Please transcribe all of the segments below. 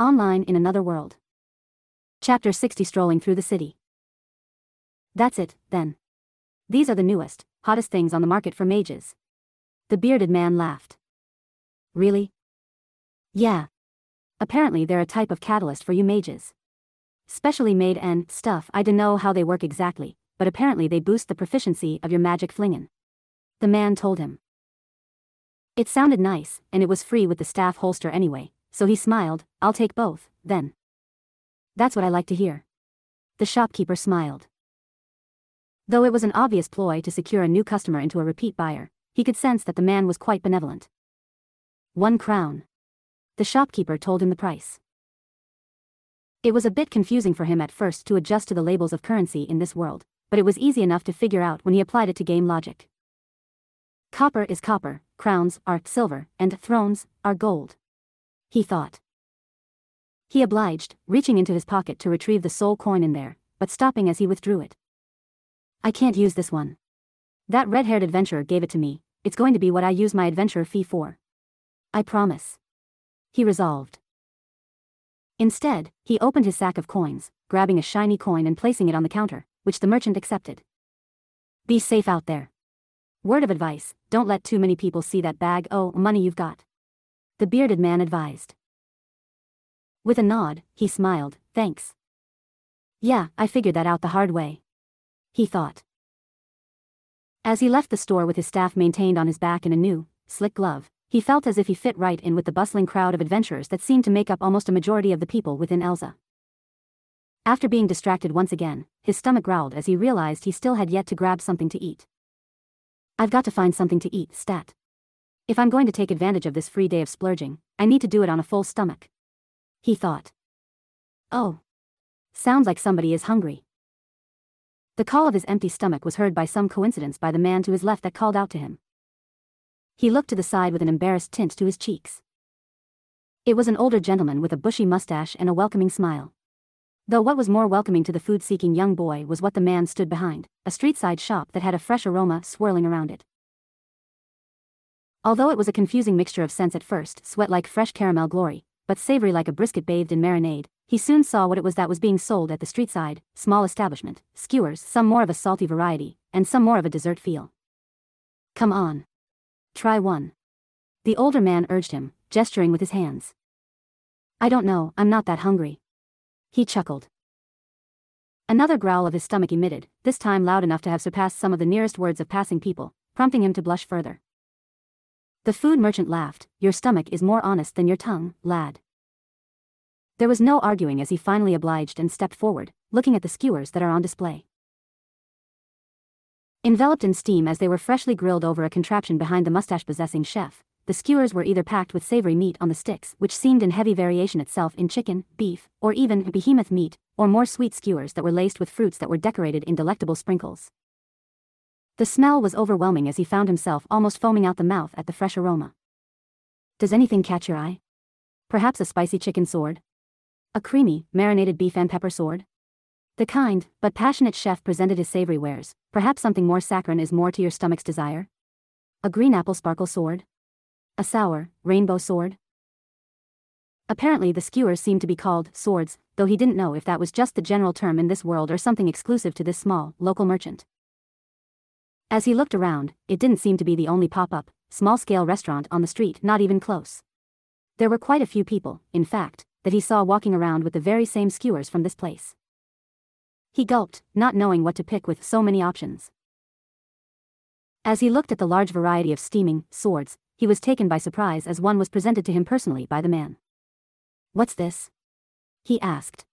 Online in another world. Chapter 60 Strolling through the city. That's it, then. These are the newest, hottest things on the market for mages. The bearded man laughed. Really? Yeah. Apparently they're a type of catalyst for you mages. Specially made and stuff I don't know how they work exactly, but apparently they boost the proficiency of your magic flingin. The man told him. It sounded nice, and it was free with the staff holster anyway, so he smiled, I'll take both, then. That's what I like to hear. The shopkeeper smiled. Though it was an obvious ploy to secure a new customer into a repeat buyer, he could sense that the man was quite benevolent. One crown. The shopkeeper told him the price. It was a bit confusing for him at first to adjust to the labels of currency in this world, but it was easy enough to figure out when he applied it to game logic. Copper is copper, crowns are silver, and thrones are gold he thought. He obliged, reaching into his pocket to retrieve the sole coin in there, but stopping as he withdrew it. I can't use this one. That red-haired adventurer gave it to me, it's going to be what I use my adventurer fee for. I promise. He resolved. Instead, he opened his sack of coins, grabbing a shiny coin and placing it on the counter, which the merchant accepted. Be safe out there. Word of advice, don't let too many people see that bag oh money you've got the bearded man advised. With a nod, he smiled, thanks. Yeah, I figured that out the hard way. He thought. As he left the store with his staff maintained on his back in a new, slick glove, he felt as if he fit right in with the bustling crowd of adventurers that seemed to make up almost a majority of the people within Elza. After being distracted once again, his stomach growled as he realized he still had yet to grab something to eat. I've got to find something to eat, stat. If I'm going to take advantage of this free day of splurging, I need to do it on a full stomach. He thought. Oh. Sounds like somebody is hungry. The call of his empty stomach was heard by some coincidence by the man to his left that called out to him. He looked to the side with an embarrassed tint to his cheeks. It was an older gentleman with a bushy mustache and a welcoming smile. Though what was more welcoming to the food-seeking young boy was what the man stood behind, a street-side shop that had a fresh aroma swirling around it. Although it was a confusing mixture of scents at first, sweat like fresh caramel glory, but savory like a brisket bathed in marinade, he soon saw what it was that was being sold at the street side, small establishment, skewers, some more of a salty variety, and some more of a dessert feel. Come on. Try one. The older man urged him, gesturing with his hands. I don't know, I'm not that hungry. He chuckled. Another growl of his stomach emitted, this time loud enough to have surpassed some of the nearest words of passing people, prompting him to blush further. The food merchant laughed, Your stomach is more honest than your tongue, lad. There was no arguing as he finally obliged and stepped forward, looking at the skewers that are on display. Enveloped in steam as they were freshly grilled over a contraption behind the mustache-possessing chef, the skewers were either packed with savory meat on the sticks which seemed in heavy variation itself in chicken, beef, or even behemoth meat, or more sweet skewers that were laced with fruits that were decorated in delectable sprinkles. The smell was overwhelming as he found himself almost foaming out the mouth at the fresh aroma. Does anything catch your eye? Perhaps a spicy chicken sword? A creamy, marinated beef and pepper sword? The kind, but passionate chef presented his savory wares, perhaps something more saccharine is more to your stomach's desire? A green apple sparkle sword? A sour, rainbow sword? Apparently the skewers seemed to be called swords, though he didn't know if that was just the general term in this world or something exclusive to this small, local merchant. As he looked around, it didn't seem to be the only pop-up, small-scale restaurant on the street not even close. There were quite a few people, in fact, that he saw walking around with the very same skewers from this place. He gulped, not knowing what to pick with so many options. As he looked at the large variety of steaming swords, he was taken by surprise as one was presented to him personally by the man. What's this? He asked.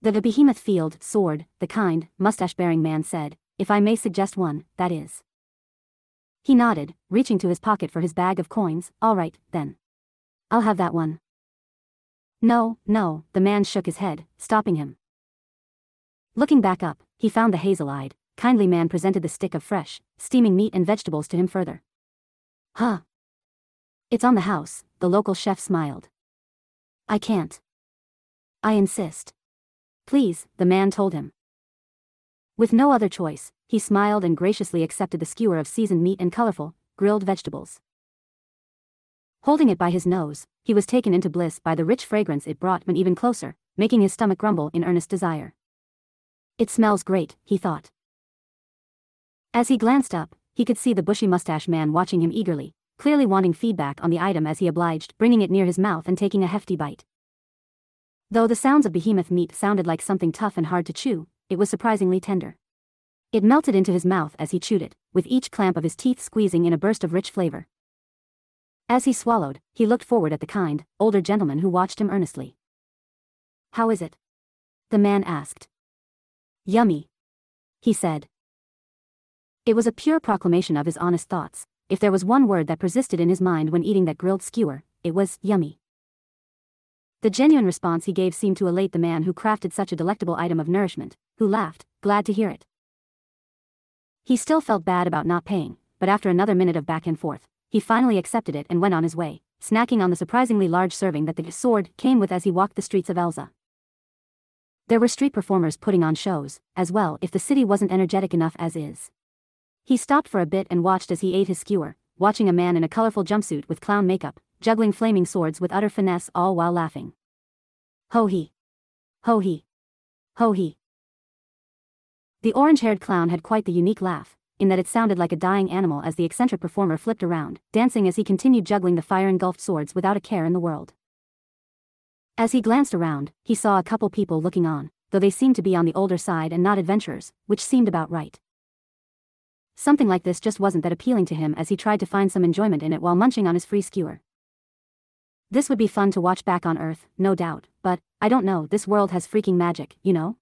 The behemoth field sword, the kind, mustache-bearing man said, if I may suggest one, that is. He nodded, reaching to his pocket for his bag of coins, all right, then. I'll have that one. No, no, the man shook his head, stopping him. Looking back up, he found the hazel-eyed, kindly man presented the stick of fresh, steaming meat and vegetables to him further. Huh. It's on the house, the local chef smiled. I can't. I insist. Please, the man told him. With no other choice, he smiled and graciously accepted the skewer of seasoned meat and colorful, grilled vegetables. Holding it by his nose, he was taken into bliss by the rich fragrance it brought when even closer, making his stomach grumble in earnest desire. It smells great, he thought. As he glanced up, he could see the bushy mustache man watching him eagerly, clearly wanting feedback on the item as he obliged, bringing it near his mouth and taking a hefty bite. Though the sounds of behemoth meat sounded like something tough and hard to chew, it was surprisingly tender. It melted into his mouth as he chewed it, with each clamp of his teeth squeezing in a burst of rich flavor. As he swallowed, he looked forward at the kind, older gentleman who watched him earnestly. How is it? The man asked. Yummy. He said. It was a pure proclamation of his honest thoughts. If there was one word that persisted in his mind when eating that grilled skewer, it was yummy. The genuine response he gave seemed to elate the man who crafted such a delectable item of nourishment, who laughed, glad to hear it. He still felt bad about not paying, but after another minute of back and forth, he finally accepted it and went on his way, snacking on the surprisingly large serving that the sword came with as he walked the streets of Elza. There were street performers putting on shows, as well if the city wasn't energetic enough as is. He stopped for a bit and watched as he ate his skewer, watching a man in a colorful jumpsuit with clown makeup, juggling flaming swords with utter finesse all while laughing. Ho he. Ho he. Ho he. The orange-haired clown had quite the unique laugh, in that it sounded like a dying animal as the eccentric performer flipped around, dancing as he continued juggling the fire-engulfed swords without a care in the world. As he glanced around, he saw a couple people looking on, though they seemed to be on the older side and not adventurers, which seemed about right. Something like this just wasn't that appealing to him as he tried to find some enjoyment in it while munching on his free skewer. This would be fun to watch back on Earth, no doubt, but, I don't know, this world has freaking magic, you know?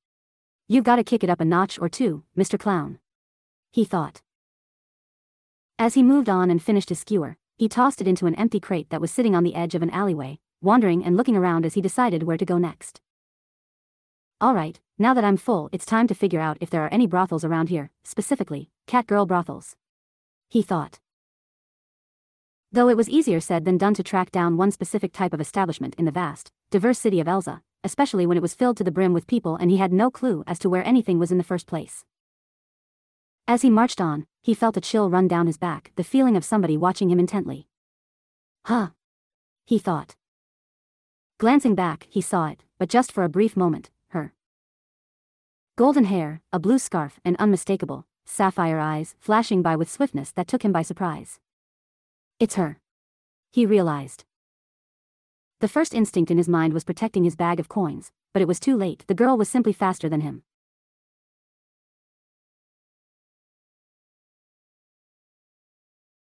You've gotta kick it up a notch or two, Mr. Clown. He thought. As he moved on and finished his skewer, he tossed it into an empty crate that was sitting on the edge of an alleyway, wandering and looking around as he decided where to go next. Alright, now that I'm full, it's time to figure out if there are any brothels around here, specifically, cat girl brothels. He thought. Though it was easier said than done to track down one specific type of establishment in the vast, diverse city of Elza, especially when it was filled to the brim with people and he had no clue as to where anything was in the first place. As he marched on, he felt a chill run down his back, the feeling of somebody watching him intently. Huh. He thought. Glancing back, he saw it, but just for a brief moment, her. Golden hair, a blue scarf, and unmistakable, sapphire eyes flashing by with swiftness that took him by surprise. It's her. He realized. The first instinct in his mind was protecting his bag of coins, but it was too late, the girl was simply faster than him.